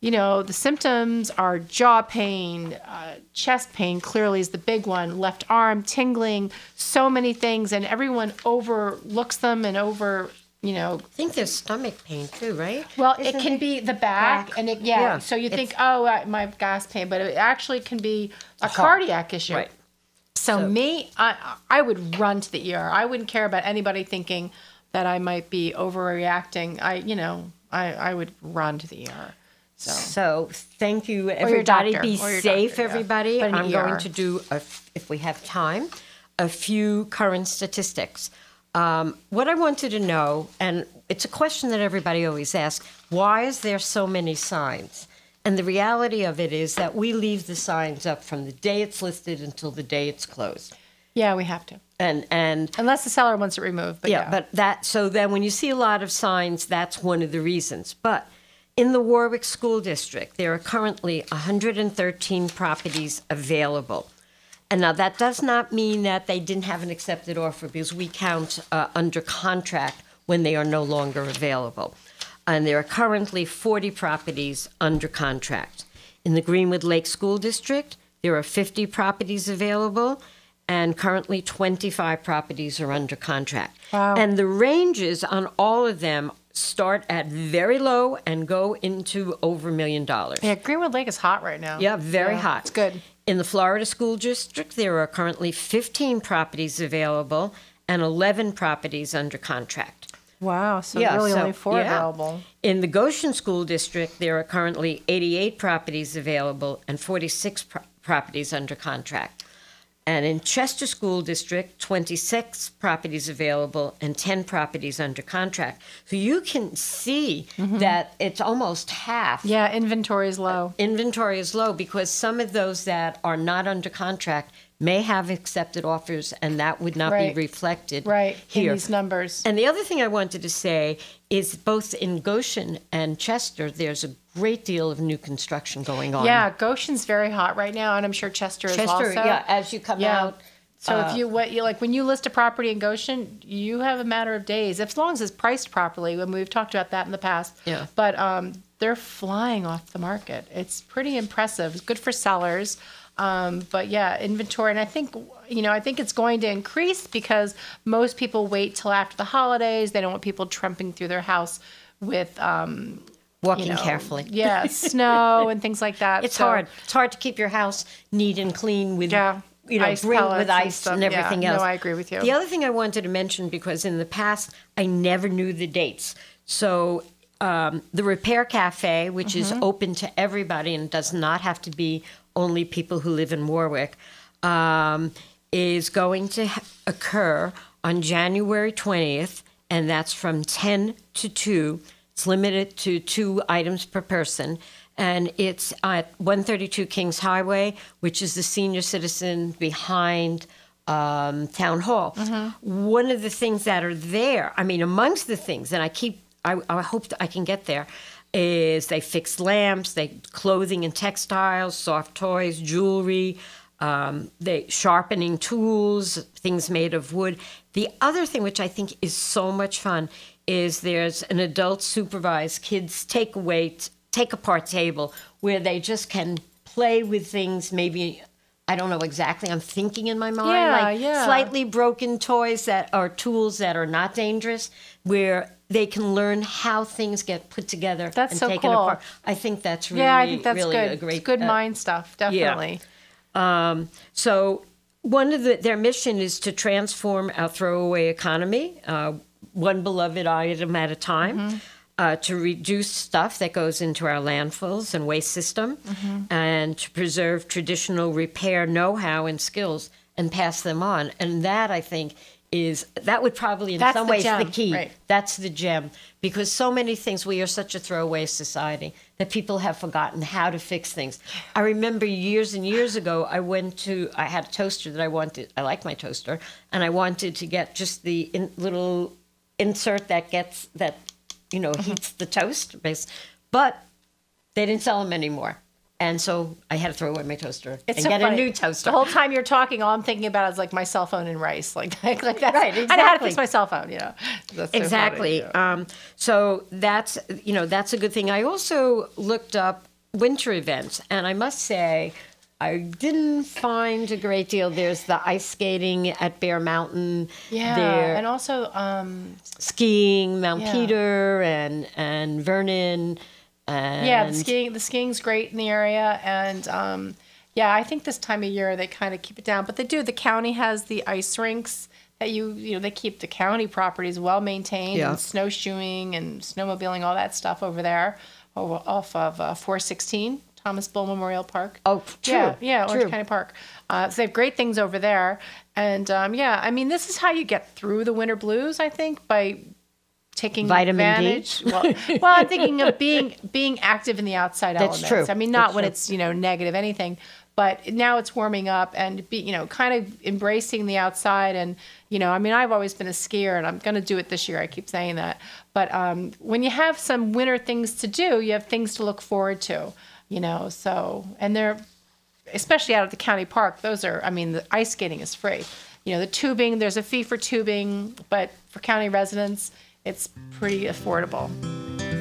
you know, the symptoms are jaw pain, uh, chest pain, clearly is the big one, left arm tingling, so many things, and everyone overlooks them and over, you know. I think there's stomach pain too, right? Well, Isn't it can be the back, back? and it, yeah, Yeah, so you think, oh, I, my gas pain, but it actually can be a heart. cardiac issue. Right. So, me, I, I would run to the ER. I wouldn't care about anybody thinking that I might be overreacting. I, you know, I, I would run to the ER. So, So thank you, your everybody. Be safe, doctor, everybody. But I'm going to do, a if we have time, a few current statistics. Um, what I wanted to know, and it's a question that everybody always asks, why is there so many signs? And the reality of it is that we leave the signs up from the day it's listed until the day it's closed. yeah, we have to. And and Unless the seller wants it removed. But yeah, yeah, but that so then when you see a lot of signs, that's one of the reasons. But in the Warwick School District, there are currently 113 properties available. And now that does not mean that they didn't have an accepted offer because we count uh, under contract when they are no longer available. And there are currently 40 properties under contract. In the Greenwood Lake School District, there are 50 properties available, and currently 25 properties are under contract. Wow. And the ranges on all of them start at very low and go into over a million dollars. Yeah, Greenwood Lake is hot right now. Yeah, very Yeah, hot. It's good. In the Florida School District, there are currently 15 properties available and 11 properties under contract. Wow, so really only four yeah. available. In the Goshen School District, there are currently 88 properties available and 46 pro- properties under contract. And in Chester School District, 26 properties available and 10 properties under contract. So you can see that it's almost half. Mm-hmm. Yeah, inventory is low. Inventory is low because some of those that are not under contract may have accepted offers and that would not Right. be reflected Right, in here. these numbers. And the other thing I wanted to say is both in Goshen and Chester, there's a great deal of new construction going on. Yeah, Goshen's very hot right now, and I'm sure Chester is Chester, also. yeah, as you come out, So uh, if you what you like when you list a property in Goshen, you have a matter of days, as long as it's priced properly. When we've talked about that in the past. Yeah. But um, they're flying off the market. It's pretty impressive. It's good for sellers. Um, but yeah, inventory, and I think you know, I think it's going to increase because most people wait till after the holidays. They don't want people tramping through their house with um, Walking you know, carefully. <laughs> Yeah, snow and things like that. It's So- hard. It's hard to keep your house neat and clean with Yeah, you know ice bring with and ice stuff. and Yeah, everything no. I agree with you. The other thing I wanted to mention because in the past I never knew the dates. So um, the Repair Cafe, which is Mhm. open to everybody and does not have to be only people who live in Warwick, um, is going to ha- occur on January 20th, and that's from 10 to 2. It's limited to two items per person. And it's at 132 Kings Highway, which is the senior citizen behind um, Town Hall. One of the things that are there, I mean, amongst the things, and I keep, I, I hope that I can get there, is they fix lamps, they clothing and textiles, soft toys, jewelry, um, they sharpening tools, things made of wood. The other thing, which I think is so much fun, is there's an adult supervised kids take away take apart table where they just can play with things maybe I don't know exactly. I'm thinking in my mind Yeah, like yeah. slightly broken toys that are tools that are not dangerous where they can learn how things get put together That's and so taken cool. apart. I think that's really yeah, I think that's really good. a great it's good uh, mind stuff, yeah. definitely. Um, so one of the, their mission is to transform our throwaway economy, uh, one beloved item at a time, Mm-hmm. uh, to reduce stuff that goes into our landfills and waste system, Mm-hmm. and to preserve traditional repair know-how and skills and pass them on. And that I think is that would probably in That's some the ways the key. right. That's the gem because so many things we are such a throwaway society that people have forgotten how to fix things. I remember years and years ago I went to I had a toaster that I wanted I like my toaster and I wanted to get just the in, little insert that gets that you know mm-hmm. heats the toast base but they didn't sell them anymore. And so I had to throw away my toaster It's and so get funny. a new toaster. The whole time you're talking, all I'm thinking about is like my cell phone and rice, like <laughs> like, like that. Right, exactly. I had to fix my cell phone. You know, so funny, exactly. yeah. Um, so that's you know that's a good thing. I also looked up winter events, and I must say. I didn't find a great deal. There's the ice skating at Bear Mountain. Yeah, There, and also um, skiing, Mount Yeah. Peter, and and Vernon. And yeah, the skiing the skiing's great in the area, and um, yeah, I think this time of year they kind of keep it down, but they do. The county has the ice rinks that you you know they keep the county properties well maintained Yeah. and snowshoeing and snowmobiling all that stuff over there, over, off of uh, 416 Thomas Bull Memorial Park. Oh, true, Yeah, yeah, Orange true. County Park. Uh, so they have great things over there, and um, yeah, I mean this is how you get through the winter blues. I think by taking Vitamin D? <laughs> Well, well, I'm thinking of being being active in the outside That's elements. true. I mean, not That's when true. it's you know negative anything, but now it's warming up and be you know kind of embracing the outside and you know I mean I've always been a skier and I'm going to do it this year. I keep saying that, but um, when you have some winter things to do, you have things to look forward to. You know, so and they're especially out at the county park. Those are I mean the ice skating is free. You know, the tubing there's a fee for tubing, but for county residents it's pretty affordable.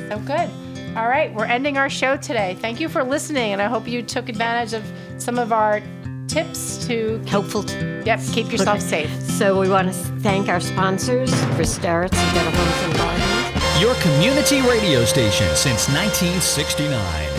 So good. All right, we're ending our show today. Thank you for listening, and I hope you took advantage of some of our tips to helpful. Yep, keep yourself Okay. safe. So we want to thank our sponsors, Chris Starretts and Better Homes and Gardens, Your community radio station since 1969.